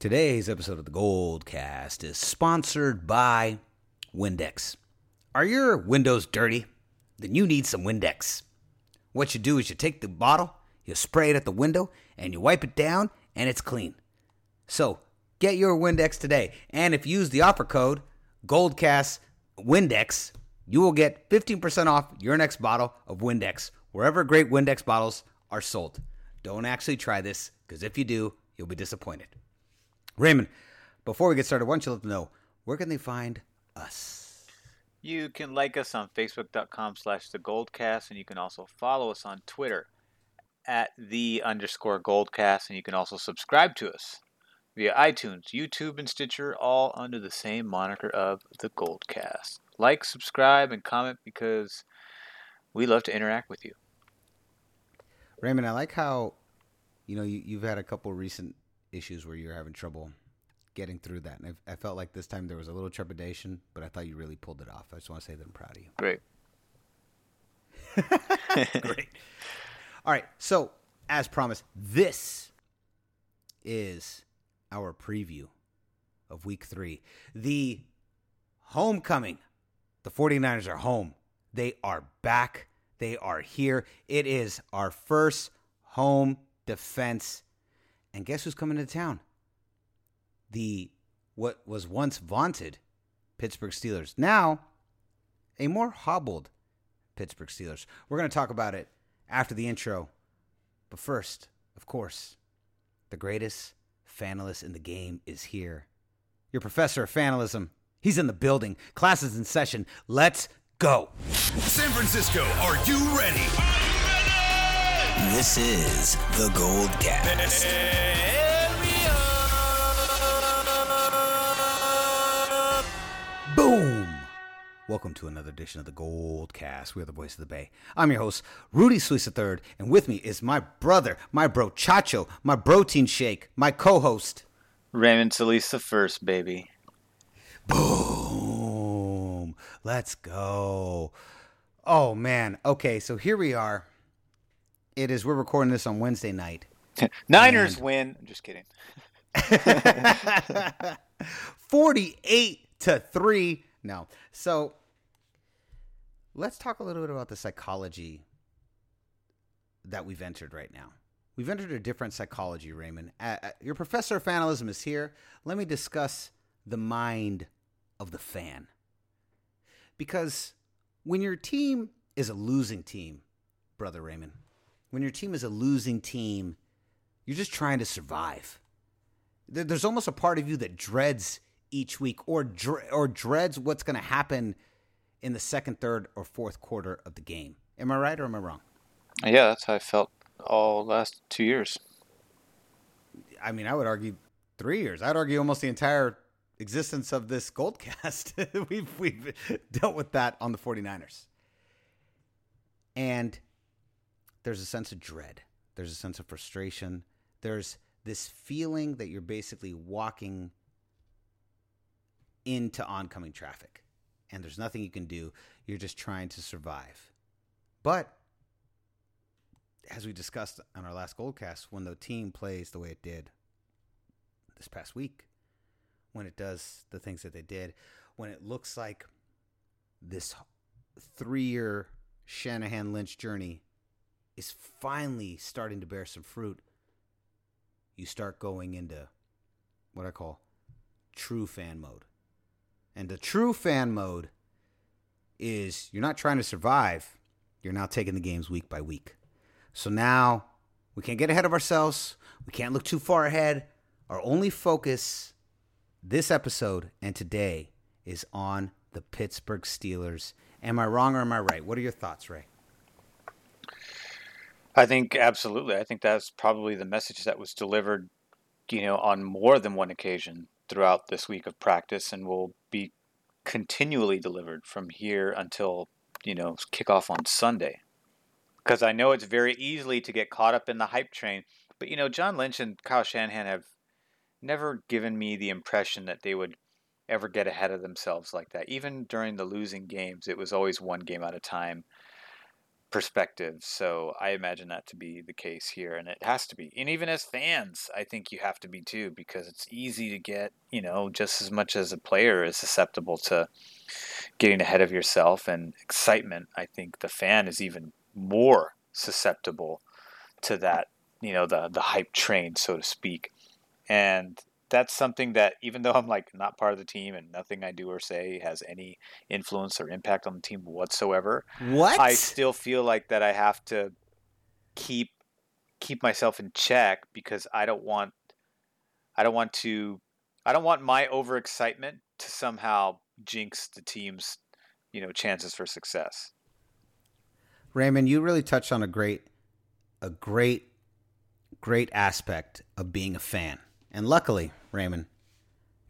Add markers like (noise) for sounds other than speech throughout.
Today's episode of the Goldcast is sponsored by Windex. Are your windows dirty? Then you need some Windex. What you do is you take the bottle, you spray it at the window, and you wipe it down, and it's clean. So get your Windex today. And if you use the offer code Goldcast Windex, you will get 15% off your next bottle of Windex wherever great Windex bottles are sold. Don't actually try this because if you do, you'll be disappointed. Raymond, before we get started, why don't you let them know where can they find us? You can like us on Facebook.com slash the Goldcast, and you can also follow us on Twitter at the underscore Goldcast, and you can also subscribe to us via iTunes, YouTube, and Stitcher, all under the same moniker of the Goldcast. Like, subscribe, and comment because we love to interact with you. Raymond, I like how you know you, you've had a couple recent issues where you're having trouble getting through that. And I, I, felt like this time there was a little trepidation, but I thought you really pulled it off. I just want to say that I'm proud of you. Great. (laughs) Great. All right. So, as promised, this is our preview of week three. The homecoming. The 49ers are home. They are back. They are here. It is our first home defense and guess who's coming to town? The what was once vaunted Pittsburgh Steelers. Now, a more hobbled Pittsburgh Steelers. We're going to talk about it after the intro. But first, of course, the greatest fanalist in the game is here. Your professor of fanalism, he's in the building. Classes in session. Let's go. San Francisco, are you ready? This is the Gold Boom! Welcome to another edition of the Gold Cast. We are the voice of the Bay. I'm your host, Rudy Solis III, and with me is my brother, my bro Chacho, my protein shake, my co-host, Raymond Solis the first, baby. Boom! Let's go. Oh man. Okay, so here we are it is. We're recording this on Wednesday night. (laughs) Niners and... win. I'm just kidding. (laughs) 48 to 3. No. So let's talk a little bit about the psychology that we've entered right now. We've entered a different psychology, Raymond. Uh, your professor of fanalism is here. Let me discuss the mind of the fan. Because when your team is a losing team, brother Raymond, when your team is a losing team, you're just trying to survive. There's almost a part of you that dreads each week or or dreads what's going to happen in the second, third, or fourth quarter of the game. Am I right or am I wrong? Yeah, that's how I felt all last two years. I mean, I would argue three years. I'd argue almost the entire existence of this Goldcast. (laughs) we've we've dealt with that on the 49ers. And there's a sense of dread, there's a sense of frustration, there's this feeling that you're basically walking into oncoming traffic and there's nothing you can do. You're just trying to survive. But as we discussed on our last Goldcast, when the team plays the way it did this past week, when it does the things that they did, when it looks like this three year Shanahan Lynch journey is finally starting to bear some fruit, you start going into what I call true fan mode. And the true fan mode is you're not trying to survive, you're now taking the games week by week. So now we can't get ahead of ourselves, we can't look too far ahead. Our only focus this episode and today is on the Pittsburgh Steelers. Am I wrong or am I right? What are your thoughts, Ray? I think absolutely. I think that's probably the message that was delivered, you know, on more than one occasion throughout this week of practice and will be continually delivered from here until, you know, kickoff on Sunday. Because I know it's very easily to get caught up in the hype train. But, you know, John Lynch and Kyle Shanahan have never given me the impression that they would ever get ahead of themselves like that. Even during the losing games, it was always one game at a time perspective. So I imagine that to be the case here, and it has to be. And even as fans, I think you have to be too, because it's easy to get, you know, just as much as a player is susceptible to getting ahead of yourself and excitement. I think the fan is even more susceptible to that, you know, the the hype train, so to speak. And that's something that even though I'm like not part of the team and nothing I do or say has any influence or impact on the team whatsoever, What? I still feel like that I have to keep keep myself in check because I don't want I don't want to I don't want my overexcitement to somehow jinx the team's you know chances for success. Raymond, you really touched on a great, a great, great aspect of being a fan. And luckily, Raymond,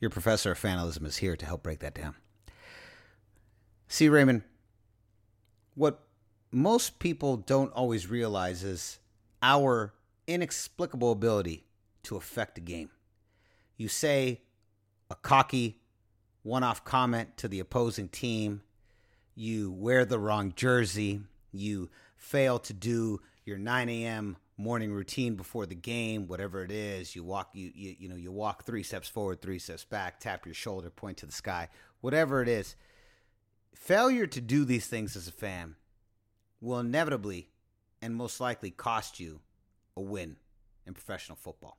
your professor of fanalism is here to help break that down. See, Raymond, what most people don't always realize is our inexplicable ability to affect a game. You say a cocky, one off comment to the opposing team, you wear the wrong jersey, you fail to do your 9 a.m. morning routine before the game, whatever it is, you walk you, you you know you walk three steps forward, three steps back, tap your shoulder, point to the sky, whatever it is. Failure to do these things as a fan will inevitably and most likely cost you a win in professional football.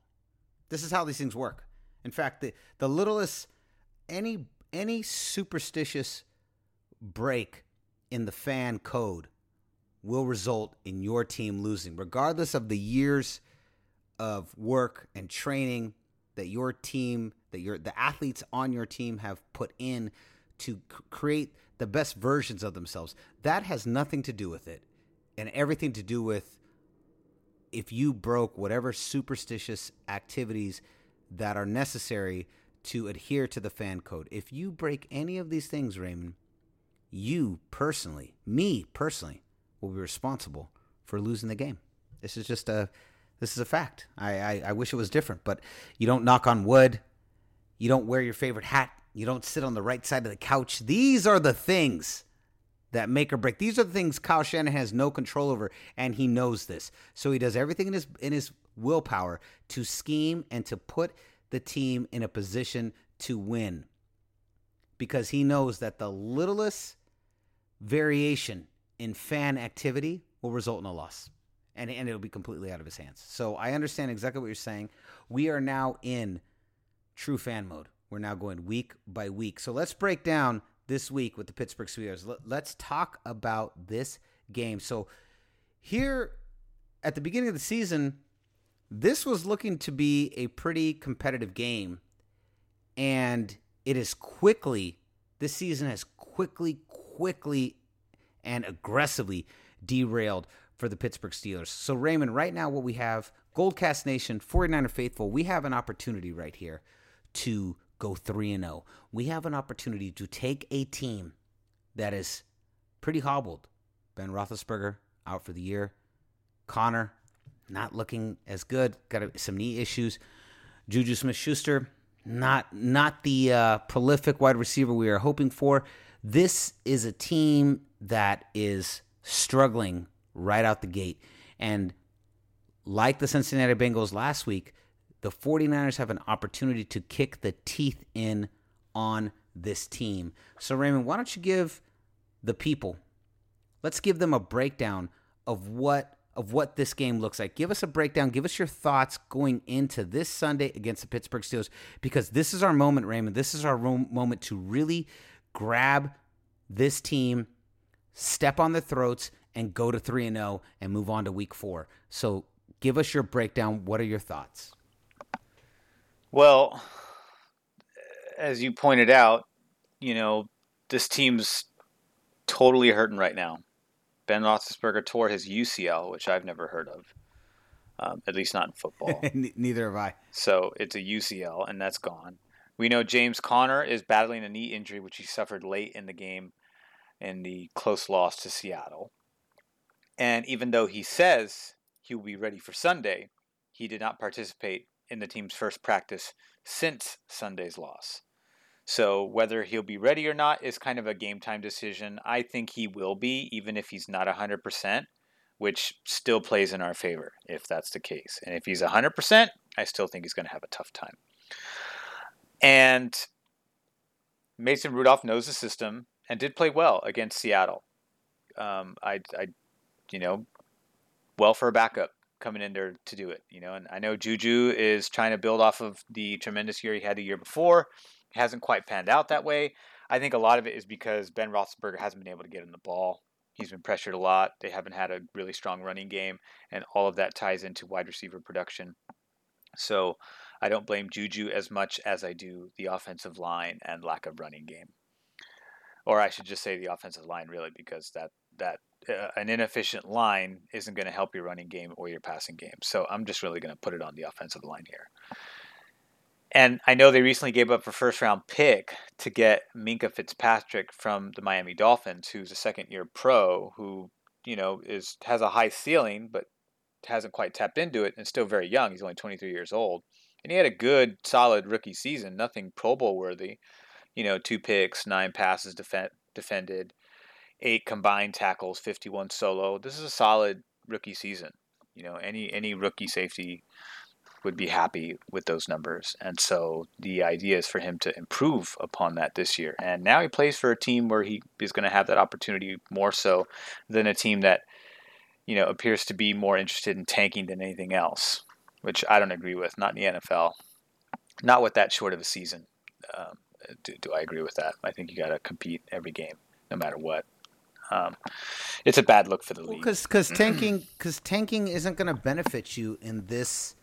This is how these things work. In fact, the, the littlest any any superstitious break in the fan code will result in your team losing, regardless of the years of work and training that your team, that your the athletes on your team have put in to create the best versions of themselves. That has nothing to do with it, and everything to do with if you broke whatever superstitious activities that are necessary to adhere to the fan code. If you break any of these things, Raymond, you personally, me personally, will be responsible for losing the game. This is just a this is a fact. I, I, I wish it was different, but you don't knock on wood. You don't wear your favorite hat. You don't sit on the right side of the couch. These are the things that make or break. These are the things Kyle Shanahan has no control over, and he knows this. So he does everything in his in his willpower to scheme and to put the team in a position to win. Because he knows that the littlest variation in fan activity will result in a loss. And, and it'll be completely out of his hands. So I understand exactly what you're saying. We are now in true fan mode. We're now going week by week. So let's break down this week with the Pittsburgh Steelers. Let- Let's talk about this game. So here at the beginning of the season, this was looking to be a pretty competitive game. And it is quickly, this season has quickly, quickly, and aggressively derailed for the Pittsburgh Steelers. So, Raymond, right now, what we have, Goldcast Nation, 49er Faithful, we have an opportunity right here to go 3 and 0. We have an opportunity to take a team that is pretty hobbled. Ben Roethlisberger out for the year. Conner not looking as good. Got some knee issues. Juju Smith-Schuster not not the uh, prolific wide receiver we are hoping for. This is a team that is struggling right out the gate, and like the Cincinnati Bengals last week, the 49ers have an opportunity to kick the teeth in on this team. So, Raymond, why don't you give the people, let's give them a breakdown of what of what this game looks like. Give us a breakdown. Give us your thoughts going into this Sunday against the Pittsburgh Steelers because this is our moment, Raymond. This is our moment to really grab this team, step on the throats, and go to 3 and 0 and move on to week 4. So, give us your breakdown. What are your thoughts? Well, as you pointed out, you know, this team's totally hurting right now. Ben Roethlisberger tore his UCL, which I've never heard of, um, at least not in football. (laughs) Neither have I. so it's a UCL, and that's gone. We know James Conner is battling a knee injury, which he suffered late in the game in the close loss to Seattle. And even though he says he will be ready for Sunday, he did not participate in the team's first practice since Sunday's loss. So whether he'll be ready or not is kind of a game time decision. I think he will be, even if he's not 100%. which still plays in our favor if that's the case. And if he's 100%, I still think he's going to have a tough time. And Mason Rudolph knows the system and did play well against Seattle. Um, I, I, you know, well for a backup coming in there to do it. You know, and I know Juju is trying to build off of the tremendous year he had the year before. It hasn't quite panned out that way. I think a lot of it is because Ben Roethlisberger hasn't been able to get him the ball. He's been pressured a lot. They haven't had a really strong running game, and all of that ties into wide receiver production. So I don't blame Juju as much as I do the offensive line and lack of running game. Or I should just say the offensive line, really, because that that uh, an inefficient line isn't going to help your running game or your passing game. So I'm just really going to put it on the offensive line here. And I know they recently gave up a first round pick to get Minkah Fitzpatrick from the Miami Dolphins, who's a second year pro who, you know, is has a high ceiling but hasn't quite tapped into it and still very young. He's only 23 years old. And he had a good, solid rookie season, nothing Pro Bowl worthy. You know, two picks, nine passes defend, defended, eight combined tackles, 51 solo. This is a solid rookie season. You know, any any rookie safety would be happy with those numbers. And so the idea is for him to improve upon that this year. And now he plays for a team where he is going to have that opportunity more so than a team that, you know, appears to be more interested in tanking than anything else, which I don't agree with. Not in the NFL. Not with that short of a season. Um, do, do I agree with that? I think you got to compete every game, no matter what. Um, it's a bad look for the league. Because because tanking because tanking isn't going to benefit you in this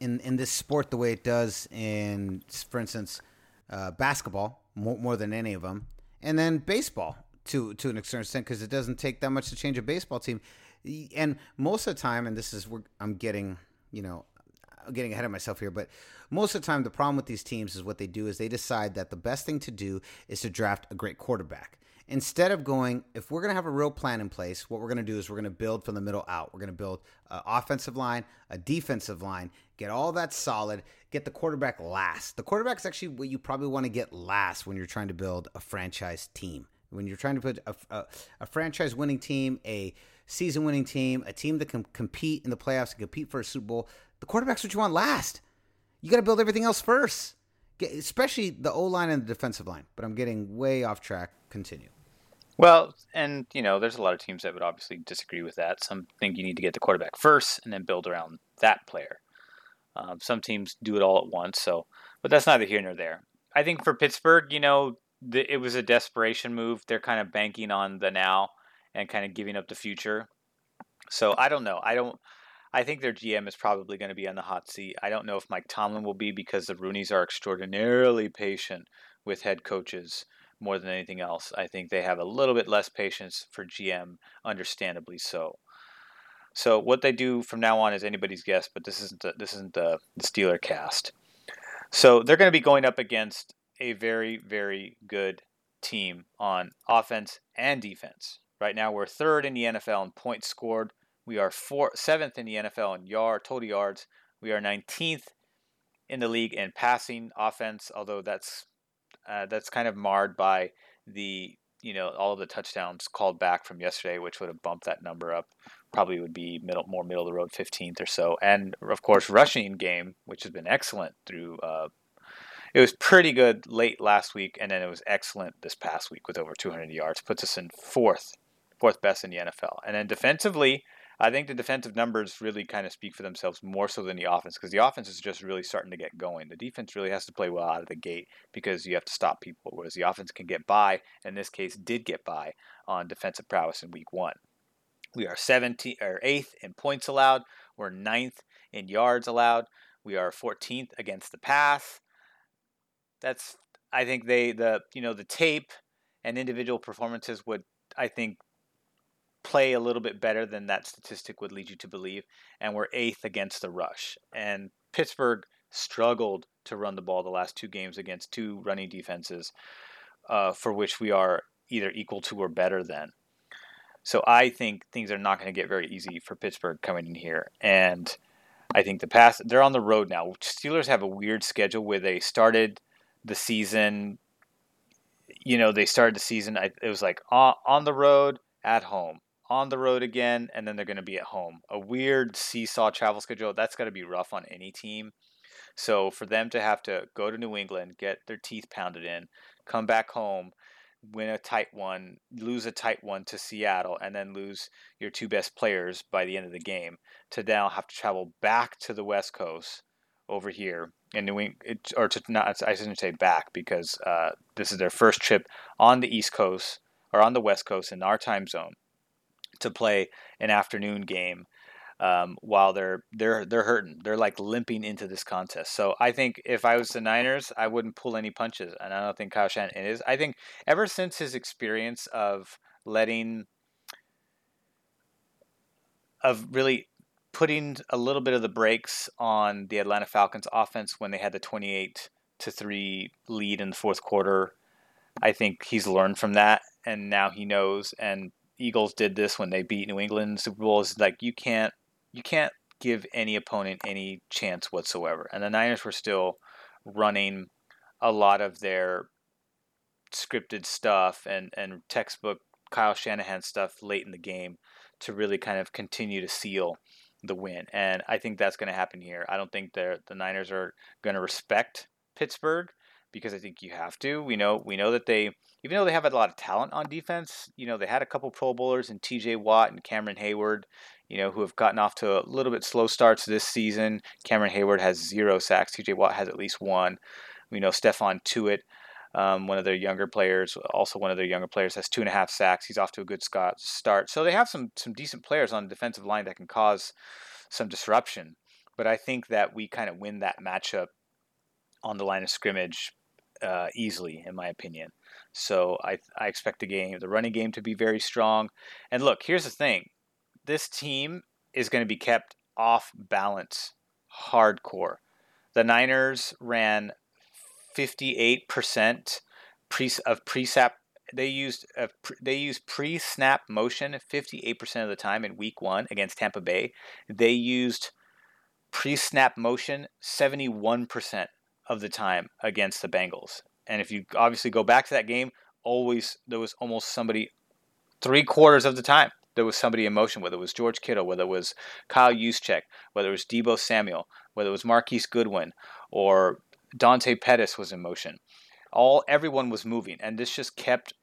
in in this sport the way it does in, for instance, uh, basketball more, more than any of them, and then baseball to to an extent because it doesn't take that much to change a baseball team, and most of the time, and this is where I'm getting you know getting ahead of myself here, but most of the time the problem with these teams is what they do is they decide that the best thing to do is to draft a great quarterback instead of going, if we're going to have a real plan in place, what we're going to do is we're going to build from the middle out. We're going to build an offensive line, a defensive line, get all that solid, get the quarterback last. The quarterback is actually what you probably want to get last when you're trying to build a franchise team. When you're trying to put a, a, a franchise winning team, a season winning team, a team that can compete in the playoffs and compete for a Super Bowl, the quarterback's what you want last. You got to build everything else first, get, especially the O line and the defensive line. But I'm getting way off track. Continue. Well, and you know, there's a lot of teams that would obviously disagree with that. Some think you need to get the quarterback first and then build around that player. Um, some teams do it all at once. So, but that's neither here nor there. I think for Pittsburgh, you know, the, it was a desperation move. They're kind of banking on the now and kind of giving up the future. So I don't know. I don't. I think their GM is probably going to be on the hot seat. I don't know if Mike Tomlin will be because the Rooneys are extraordinarily patient with head coaches more than anything else. I think they have a little bit less patience for GM, understandably so. So what they do from now on is anybody's guess, but this isn't the, this isn't the, the Steeler cast. So they're going to be going up against a very very good team on offense and defense. Right now we're third in the NFL in points scored. We are four, seventh in the NFL in yard total yards. We are 19th in the league in passing offense, although that's uh, that's kind of marred by the you know all of the touchdowns called back from yesterday, which would have bumped that number up. Probably would be middle, more middle of the road, 15th or so. And of course, rushing game, which has been excellent through. Uh, it was pretty good late last week, and then it was excellent this past week with over 200 yards. Puts us in fourth, fourth best in the NFL. And then defensively, I think the defensive numbers really kind of speak for themselves more so than the offense because the offense is just really starting to get going. The defense really has to play well out of the gate because you have to stop people, whereas the offense can get by. In this case, did get by on defensive prowess in week one. We are 17 or eighth in points allowed. We're ninth in yards allowed. We are 14th against the pass. That's I think they the you know the tape and individual performances would I think play a little bit better than that statistic would lead you to believe. And we're eighth against the rush. And Pittsburgh struggled to run the ball the last two games against two running defenses, uh, for which we are either equal to or better than. So I think things are not going to get very easy for Pittsburgh coming in here. And I think the pass, they're on the road now. Steelers have a weird schedule where they started the season, you know, they started the season, it was like on the road, at home on the road again, and then they're going to be at home. A weird seesaw travel schedule. That's got to be rough on any team. So for them to have to go to New England, get their teeth pounded in, come back home, win a tight one, lose a tight one to Seattle, and then lose your two best players by the end of the game, to now have to travel back to the West Coast over here in New England, or to not, I shouldn't say back because uh, this is their first trip on the East Coast or on the West Coast in our time zone to play an afternoon game um, while they're they're they're hurting. They're like limping into this contest. So I think if I was the Niners, I wouldn't pull any punches, and I don't think Kyle Shanahan is. I think ever since his experience of letting of really putting a little bit of the brakes on the Atlanta Falcons offense when they had the 28 to 3 lead in the fourth quarter. I think he's learned from that and now he knows and Eagles did this when they beat New England Super Bowl is like you can't you can't give any opponent any chance whatsoever. And the Niners were still running a lot of their scripted stuff and, and textbook Kyle Shanahan stuff late in the game to really kind of continue to seal the win. And I think that's going to happen here. I don't think the the Niners are going to respect Pittsburgh because I think you have to. We know we know that they even though they have a lot of talent on defense, you know, they had a couple Pro Bowlers and TJ Watt and Cameron Heyward, you know, who have gotten off to a little bit slow starts this season. Cameron Heyward has zero sacks. TJ Watt has at least one. We know Stephon Tuitt, um, one of their younger players, also one of their younger players, has two and a half sacks. He's off to a good start. So they have some some decent players on the defensive line that can cause some disruption. But I think that we kind of win that matchup on the line of scrimmage uh, easily, in my opinion. So I I expect the game, the running game, to be very strong. And look, here's the thing: this team is going to be kept off balance hardcore. The Niners ran 58% pre, of pre-snap they used they used pre-snap motion 58% of the time in week 1 against Tampa Bay. They used pre-snap motion 71% of the time against the Bengals. And if you obviously go back to that game, always there was almost somebody three quarters of the time there was somebody in motion, whether it was George Kittle, whether it was Kyle Juszczyk, whether it was Deebo Samuel, whether it was Marquise Goodwin, or Dante Pettis was in motion. All everyone was moving, and this just kept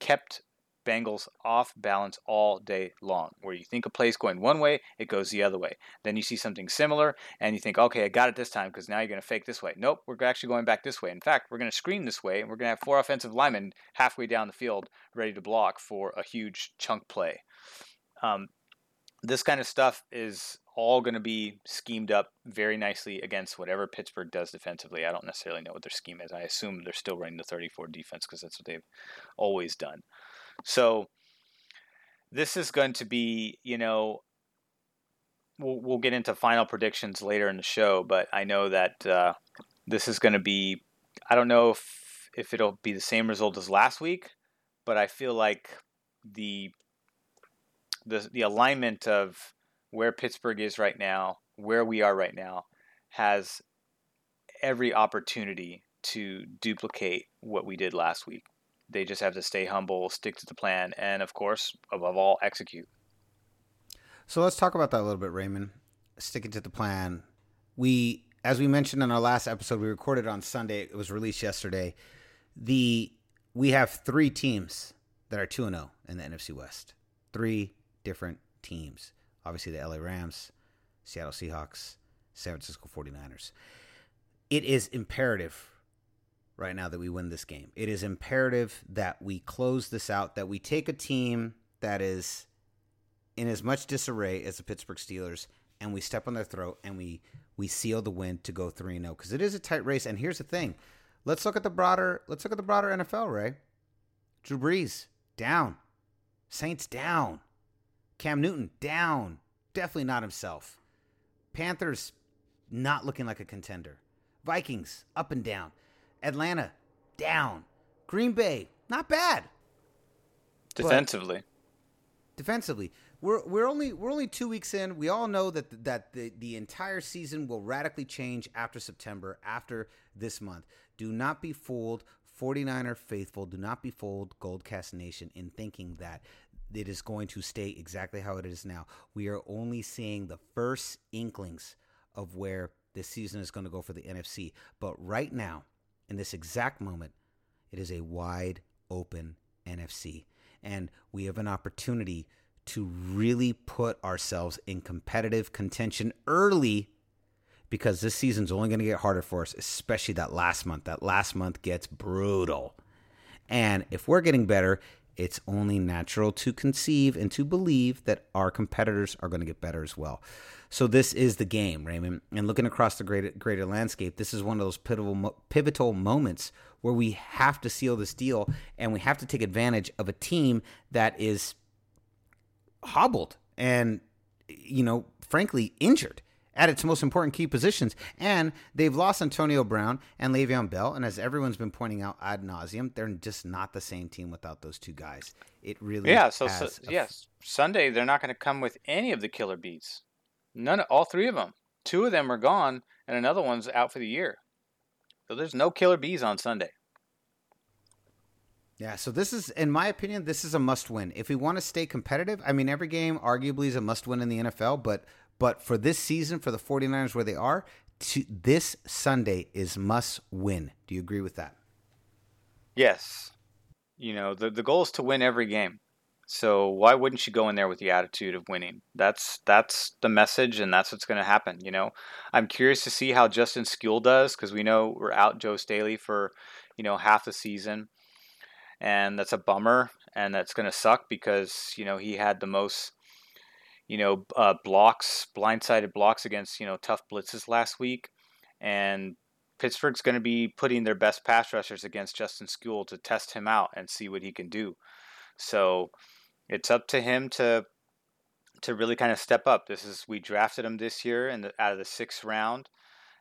kept Bengals off balance all day long. Where you think a play is going one way, it goes the other way. Then you see something similar, and you think, okay, I got it this time because now you're going to fake this way. Nope, we're actually going back this way. In fact, we're going to screen this way, and we're going to have four offensive linemen halfway down the field ready to block for a huge chunk play. Um, this kind of stuff is all going to be schemed up very nicely against whatever Pittsburgh does defensively. I don't necessarily know what their scheme is. I assume they're still running the 34 defense because that's what they've always done. So this is going to be, you know, we'll, we'll get into final predictions later in the show, but I know that uh, this is going to be, I don't know if, if it'll be the same result as last week, but I feel like the the the alignment of where Pittsburgh is right now, where we are right now, has every opportunity to duplicate what we did last week. They just have to stay humble, stick to the plan, and of course, above all, execute. So let's talk about that a little bit, Raymond. Sticking to the plan. We, as we mentioned in our last episode, we recorded on Sunday. It was released yesterday. The we have three teams that are two and zero oh in the NFC West. Three different teams. Obviously, the LA Rams, Seattle Seahawks, San Francisco 49ers. It is imperative right now that we win this game. It is imperative that we close this out, that we take a team that is in as much disarray as the Pittsburgh Steelers and we step on their throat and we we seal the win to go 3 0 because it is a tight race and here's the thing. Let's look at the broader let's look at the broader NFL, Ray. Drew Brees down. Saints down. Cam Newton down. Definitely not himself. Panthers not looking like a contender. Vikings up and down. Atlanta down. Green Bay not bad. Defensively. Defensively. We're, we're only we're only two weeks in. We all know that that the, the entire season will radically change after September, after this month. Do not be fooled, 49er faithful. Do not be fooled, Goldcast Nation, in thinking that it is going to stay exactly how it is now. We are only seeing the first inklings of where this season is going to go for the NFC. But right now, in this exact moment, it is a wide open NFC. And we have an opportunity to really put ourselves in competitive contention early because this season's only going to get harder for us, especially that last month. That last month gets brutal. And if we're getting better, it's only natural to conceive and to believe that our competitors are going to get better as well. So this is the game, Raymond. And looking across the greater, greater landscape, this is one of those pivotal pivotal moments where we have to seal this deal and we have to take advantage of a team that is hobbled and you know, frankly injured at its most important key positions. And they've lost Antonio Brown and Le'Veon Bell. And as everyone's been pointing out ad nauseum, they're just not the same team without those two guys. It really yeah. So, so yes, Sunday they're not going to come with any of the killer bees. None, of all three of them. Two of them are gone, and another one's out for the year. So there's no killer bees on Sunday. Yeah, so this is, in my opinion, this is a must win. If we want to stay competitive, I mean, every game arguably is a must win in the NFL, but but for this season, for the 49ers where they are, to, this Sunday is must win. Do you agree with that? Yes. You know, the, the goal is to win every game. So why wouldn't you go in there with the attitude of winning? That's that's the message, and that's what's going to happen. You know, I'm curious to see how Justin Skule does because we know we're out Joe Staley for you know half the season, and that's a bummer, and that's going to suck because you know he had the most you know, uh, blocks, blindsided blocks against, you know, tough blitzes last week. And Pittsburgh's going to be putting their best pass rushers against Justin Skule to test him out and see what he can do. So it's up to him to to really kind of step up. This is we drafted him this year the, out of the sixth round.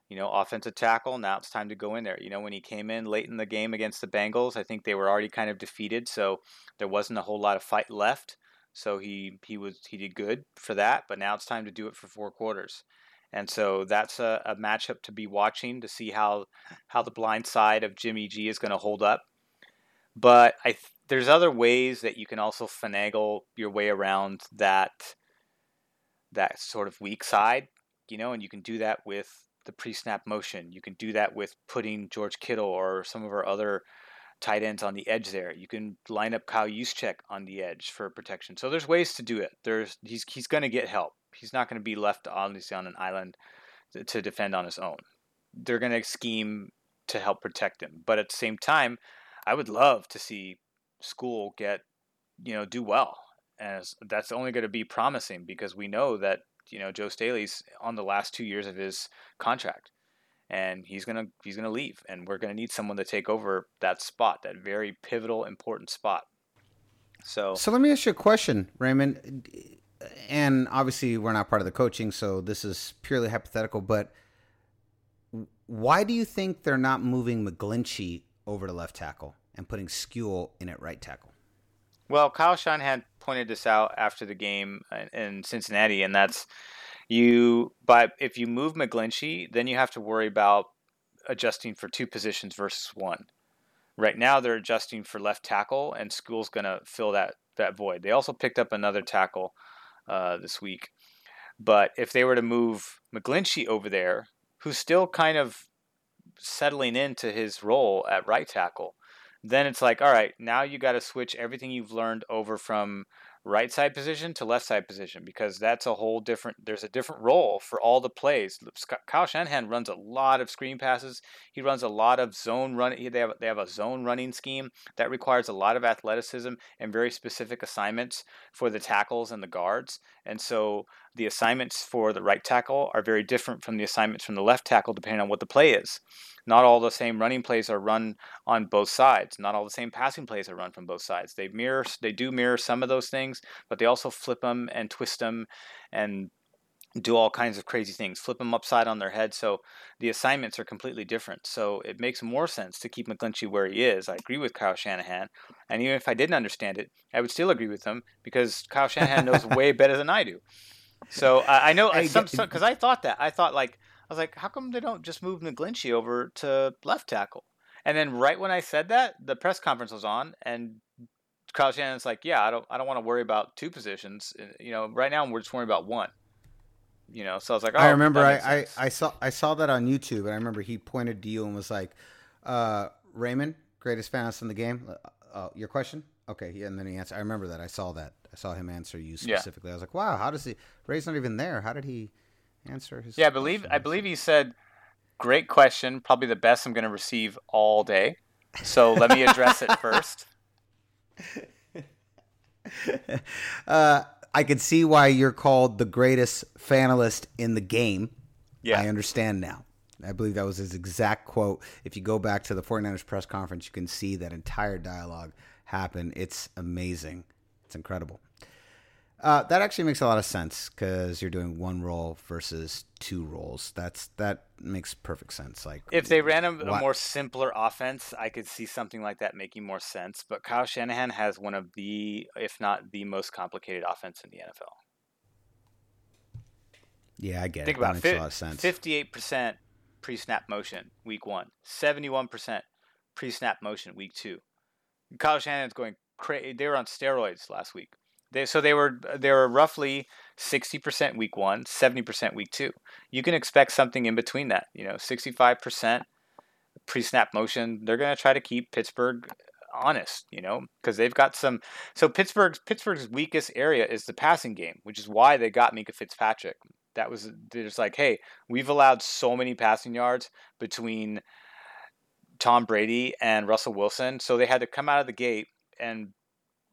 You know, offensive tackle. Now it's time to go in there. You know, when he came in late in the game against the Bengals, I think they were already kind of defeated, so there wasn't a whole lot of fight left. So he he was he did good for that, but now it's time to do it for four quarters. And so that's a, a matchup to be watching to see how how the blind side of Jimmy G is going to hold up. But I th- there's other ways that you can also finagle your way around that that sort of weak side, you know, and you can do that with the pre-snap motion. You can do that with putting George Kittle or some of our other tight ends on the edge there. You can line up Kyle Juszczyk on the edge for protection. So there's ways to do it. There's he's he's going to get help. He's not going to be left obviously on an island to, to defend on his own. They're going to scheme to help protect him. But at the same time, I would love to see Skule get you know do well. And that's only going to be promising because we know that you know Joe Staley's on the last two years of his contract and he's gonna he's gonna leave, and we're gonna need someone to take over that spot, that very pivotal, important spot. So, so let me ask you a question, Raymond. And obviously, we're not part of the coaching, so this is purely hypothetical. But why do you think they're not moving McGlinchey over to left tackle and putting Skule in at right tackle? Well, Kyle Shanahan had pointed this out after the game uh, in Cincinnati, and that's you, but if you move McGlinchey, then you have to worry about adjusting for two positions versus one. Right now, they're adjusting for left tackle, and Skule's going to fill that that void. They also picked up another tackle uh, this week, but if they were to move McGlinchey over there, who's still kind of settling into his role at right tackle, then it's like, all right, now you got to switch everything you've learned over from right side position to left side position because that's a whole different there's a different role for all the plays. Kyle shanahan runs a lot of screen passes. He runs a lot of zone run they have, they have a zone running scheme that requires a lot of athleticism and very specific assignments for the tackles and the guards. And so the assignments for the right tackle are very different from the assignments from the left tackle depending on what the play is not all the same running plays are run on both sides. Not all the same passing plays are run from both sides. They mirror, they do mirror some of those things, but they also flip them and twist them and do all kinds of crazy things, flip them upside on their head. So the assignments are completely different. So it makes more sense to keep McGlinchey where he is. I agree with Kyle Shanahan. And even if I didn't understand it, I would still agree with him because Kyle Shanahan knows (laughs) way better than I do. So uh, I know some because I thought that. I thought like, I was like, how come they don't just move McGlinchey over to left tackle? And then right when I said that, the press conference was on, and Kyle Shanahan's like, yeah, I don't I don't want to worry about two positions. Uh, You know, right now we're just worrying about one. You know, so I was like, oh, I remember I, I. I saw I saw that on YouTube, and I remember he pointed to you and was like, uh, "Raymond, greatest fantasy in the game." Uh, uh, your question? Okay, yeah, and then he answered. I remember that. I saw that. I saw him answer you Yeah. specifically. I was like, "Wow, how does he? Ray's not even there. How did he answer his?" Yeah, I believe I believe he said, "Great question, probably the best I'm going to receive all day." So let me address it first. (laughs) uh, I could see why you're called the greatest fanalist in the game. Yeah. I understand now. I believe that was his exact quote. If you go back to the 49ers press conference, you can see that entire dialogue happen. It's amazing. It's incredible. Uh, that actually makes a lot of sense because you're doing one role versus two roles. That's that makes perfect sense. Like If they ran a, a more simpler offense, I could see something like that making more sense. But Kyle Shanahan has one of the, if not the most complicated offense in the NFL. yeah, I get Think it. about that makes it. a lot of sense. Fifty-eight percent pre-snap motion week one. Seventy-one percent pre-snap motion week two. Kyle Shanahan's going crazy. They were on steroids last week. They so they were they were roughly sixty percent week one, seventy percent week two. You can expect something in between that. You know, sixty-five percent pre-snap motion. They're going to try to keep Pittsburgh honest, you know, because they've got some. So Pittsburgh's Pittsburgh's weakest area is the passing game, which is why they got Mika Fitzpatrick. That was just like, hey, we've allowed so many passing yards between Tom Brady and Russell Wilson, so they had to come out of the gate and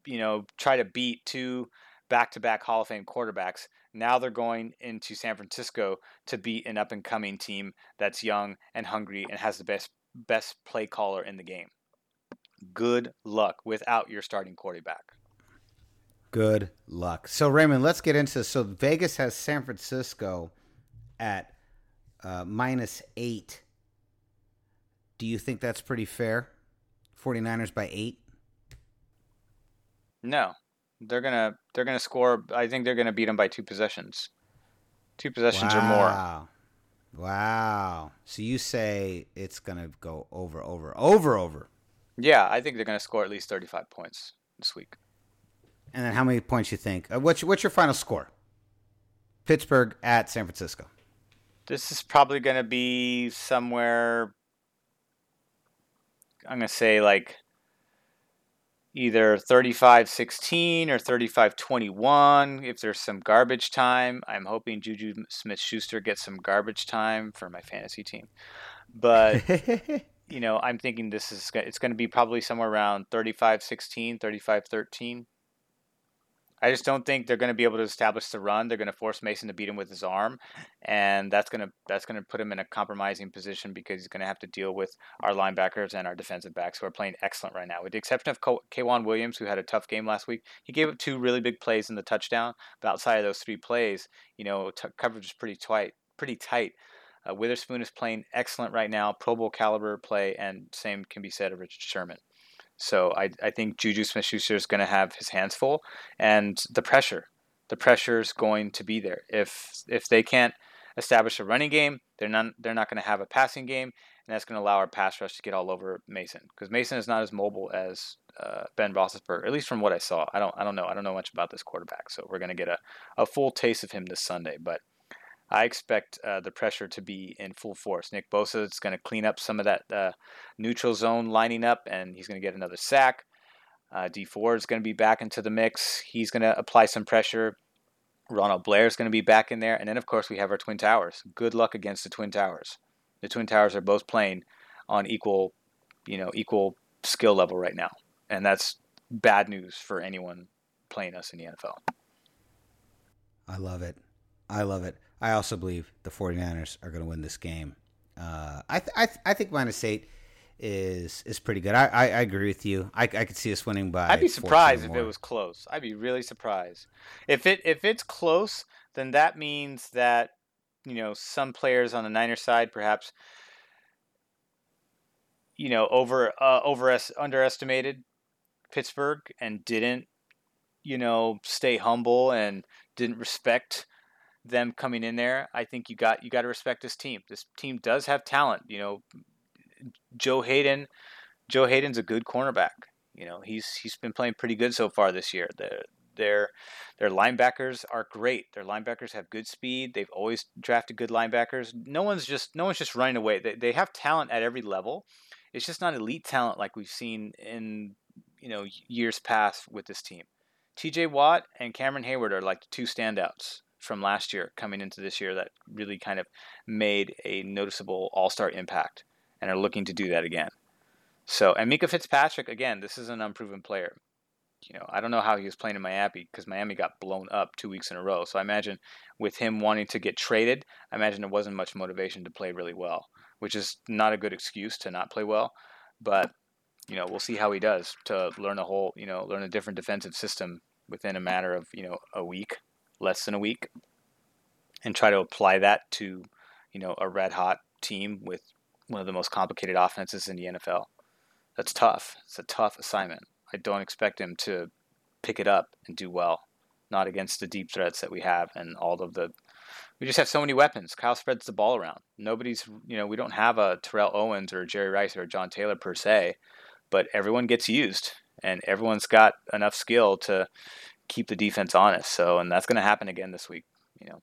you know try to beat two back-to-back Hall of Fame quarterbacks. Now they're going into San Francisco to beat an up-and-coming team that's young and hungry and has the best best play caller in the game. Good luck without your starting quarterback. Good luck. So Raymond, let's get into this. so Vegas has San Francisco at uh, minus eight. Do you think that's pretty fair? 49ers by eight? No, they're gonna they're gonna score. I think they're gonna beat them by two possessions, two possessions or more. Wow. Wow. So you say it's gonna go over, over, over, over. Yeah, I think they're gonna score at least thirty five points this week. And then how many points you think? Uh, what's what's your final score? Pittsburgh at San Francisco. This is probably gonna be somewhere. I'm gonna say like either 35-16 or 35-21 if there's some garbage time. I'm hoping Juju Smith-Schuster gets some garbage time for my fantasy team. But (laughs) you know, I'm thinking this is it's going to be probably somewhere around 35-16, 35-13. I just don't think they're going to be able to establish the run. They're going to force Mason to beat him with his arm, and that's going to that's going to put him in a compromising position because he's going to have to deal with our linebackers and our defensive backs who are playing excellent right now. With the exception of K'Waun Williams, who had a tough game last week, he gave up two really big plays in the touchdown. But outside of those three plays, you know, t- coverage is pretty tight. Pretty tight. Uh, Witherspoon is playing excellent right now, Pro Bowl caliber play, and same can be said of Richard Sherman. So I, I think Juju Smith Schuster is going to have his hands full, and the pressure, the pressure is going to be there. If if they can't establish a running game, they're not they're not going to have a passing game, and that's going to allow our pass rush to get all over Mason because Mason is not as mobile as uh, Ben Roethlisberger, at least from what I saw. I don't I don't know I don't know much about this quarterback, so we're going to get a, a full taste of him this Sunday, but. I expect uh, the pressure to be in full force. Nick Bosa is going to clean up some of that uh, neutral zone lining up, and he's going to get another sack. Uh, Dee Ford is going to be back into the mix. He's going to apply some pressure. Ronald Blair is going to be back in there, and then of course we have our Twin Towers. Good luck against the Twin Towers. The Twin Towers are both playing on equal, you know, equal skill level right now, and that's bad news for anyone playing us in the NFL. I love it. I love it. I also believe the 49ers are going to win this game. Uh, I, th- I, th- I think minus eight is is pretty good. I, I, I agree with you. I, I could see us winning by. I'd be surprised if it was close. I'd be really surprised. If it if it's close, then that means that you know some players on the Niners side perhaps you know over uh, over underestimated Pittsburgh and didn't you know stay humble and didn't respect them coming in there. I think you got you got to respect this team. This team does have talent. You know, Joe Haden. Joe Haden's a good cornerback. You know, he's he's been playing pretty good so far this year. Their their their linebackers are great. Their linebackers have good speed. They've always drafted good linebackers. No one's just no one's just running away. They they have talent at every level. It's just not elite talent like we've seen in you know years past with this team. T.J. Watt and Cameron Heyward are like the two standouts from last year coming into this year that really kind of made a noticeable All Star impact and are looking to do that again. So, and Minkah Fitzpatrick again, this is an unproven player. You know, I don't know how he was playing in Miami because Miami got blown up two weeks in a row. So I imagine with him wanting to get traded, I imagine there wasn't much motivation to play really well, which is not a good excuse to not play well. But you know, we'll see how he does to learn a whole, you know, learn a different defensive system within a matter of you know a week, less than a week, and try to apply that to you know a red hot team with one of the most complicated offenses in the NFL. That's tough. It's a tough assignment. I don't expect him to pick it up and do well. Not against the deep threats that we have and all of the. We just have so many weapons. Kyle spreads the ball around. Nobody's, you know, we don't have a Terrell Owens or Jerry Rice or John Taylor per se, but everyone gets used and everyone's got enough skill to keep the defense honest. So, and that's going to happen again this week, you know.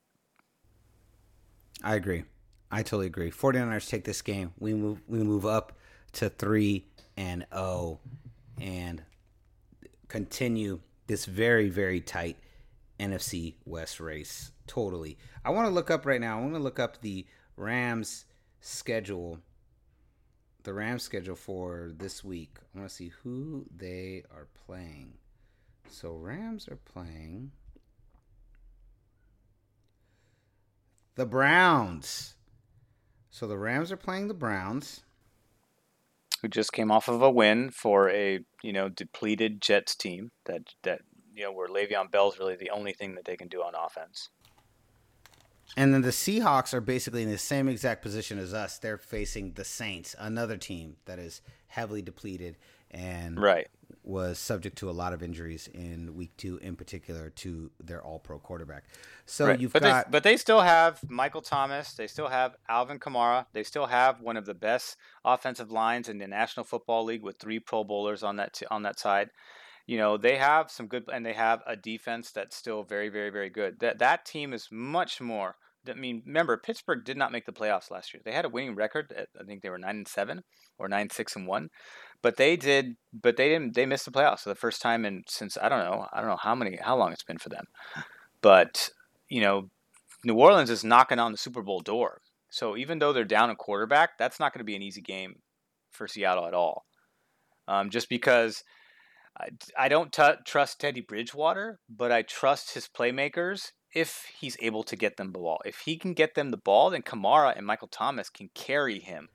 I agree. I totally agree. 49ers take this game. We move we move up to 3 and 0 and continue this very very tight NFC West race. Totally. I want to look up right now. I want to look up the Rams schedule. The Rams schedule for this week. I want to see who they are playing. So Rams are playing the Browns. So the Rams are playing the Browns. Who just came off of a win for a you know depleted Jets team that that you know where Le'Veon Bell's really the only thing that they can do on offense. And then the Seahawks are basically in the same exact position as us. They're facing the Saints, another team that is heavily depleted and right. Was subject to a lot of injuries in week two, in particular to their All Pro quarterback. So right. you've but got, they, but they still have Michael Thomas. They still have Alvin Kamara. They still have one of the best offensive lines in the National Football League with three Pro Bowlers on that t- on that side. You know they have some good, and they have a defense that's still very, very, very good. That that team is much more. I mean, remember Pittsburgh did not make the playoffs last year. They had a winning record. At, I think they were nine and seven or nine six and one but they did but they didn't they missed the playoffs for the first time in since i don't know i don't know how many how long it's been for them. But you know new orleans is knocking on the super bowl door. So even though they're down a quarterback that's not going to be an easy game for seattle at all. Um, just because I, I don't t- trust teddy bridgewater but i trust his playmakers if he's able to get them the ball. If he can get them the ball then kamara and michael thomas can carry him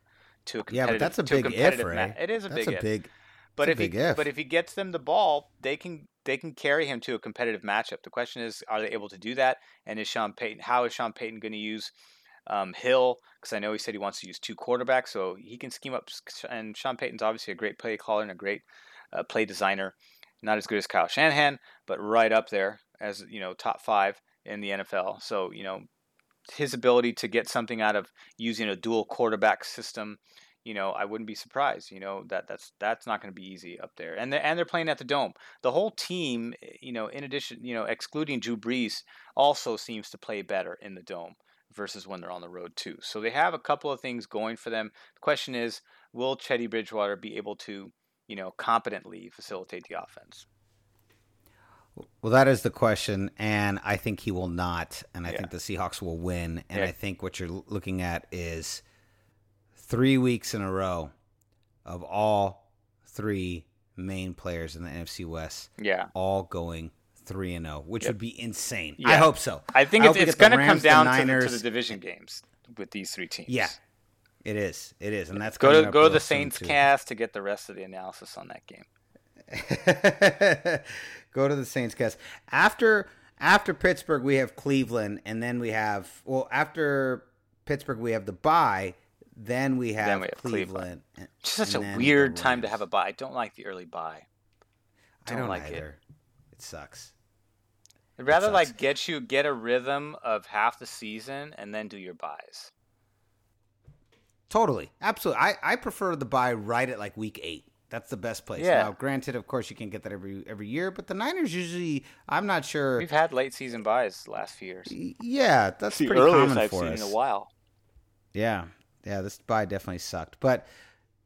to a yeah, but that's a big if, ma- It is a that's big a if. big. but if he if. but if he gets them the ball, they can they can carry him to a competitive matchup. The question is, are they able to do that? And is Sean Payton? How is Sean Payton going to use um, Hill? Because I know he said he wants to use two quarterbacks, so he can scheme up. And Sean Payton's obviously a great play caller and a great uh, play designer. Not as good as Kyle Shanahan, but right up there as you know top five in the NFL. So you know his ability to get something out of using a dual quarterback system you know, I wouldn't be surprised. You know that that's that's not going to be easy up there, and they're, and they're playing at the dome. The whole team, eh, you know, in addition, you know, excluding Drew Brees, also seems to play better in the dome versus when they're on the road too. So they have a couple of things going for them. The question is, will Teddy Bridgewater be able to, you know, competently facilitate the offense? Well, that is the question, and I think he will not, and I Yeah. think the Seahawks will win. And Yeah. I think what you're looking at is three weeks in a row of all three main players in the NFC West Yeah. all going three and zero, which Yep. would be insane. Yeah. I hope so. I think I it's, it's going to come Rams, the down to the, to the division games with these three teams. Yeah, it is. It is, and that's Go to go to the Saints cast to get the rest of the analysis on that game. (laughs) Go to the Saints cast. After after Pittsburgh, we have Cleveland, and then we have well after Pittsburgh, we have the bye. Then we have, we have Cleveland. Cleveland. and- It's such a weird time to have a bye. I don't like the early bye. I don't like it. either. It sucks. I'd rather sucks. like get you get a rhythm of half the season and then do your byes. Totally, absolutely. I I prefer the bye right at like week eight. That's the best place. Yeah. Now, granted, of course, you can't get that every every year, but the Niners usually, I'm not sure. We've had late season byes the last few years. Yeah, that's the pretty common I've for seen us. in a while. Yeah. Yeah, this bye definitely sucked. But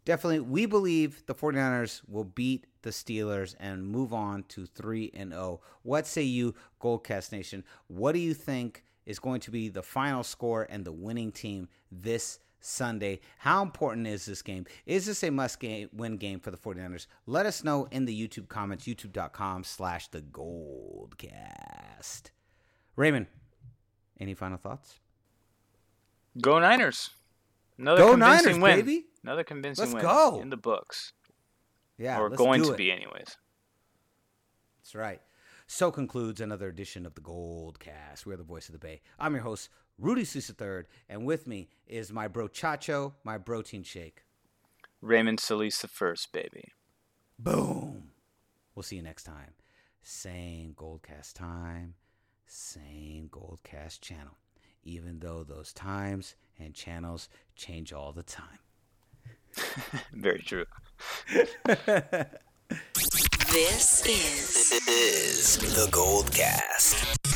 definitely we believe the 49ers will beat the Steelers and move on to 3 and 0. What say you, Goldcast Nation? What do you think is going to be the final score and the winning team this Sunday? How important is this game? Is this a must game, win game for the 49ers? Let us know in the YouTube comments, youtube.com slash the Goldcast. Raymond, any final thoughts? Go Niners! Another Go convincing Niners, win. baby! Another convincing Let's win go. in the books, Yeah, or let's going to be, anyways. That's right. So concludes another edition of the Gold Cast. We're the voice of the Bay. I'm your host, Rudy Solis III, and with me is my bro Chacho, my protein shake. Raymond Solis the first, baby. Boom. We'll see you next time. Same Goldcast time, same Goldcast channel. Even though those times and channels change all the time. (laughs) Very true. This (laughs) This is is the Gold Cast.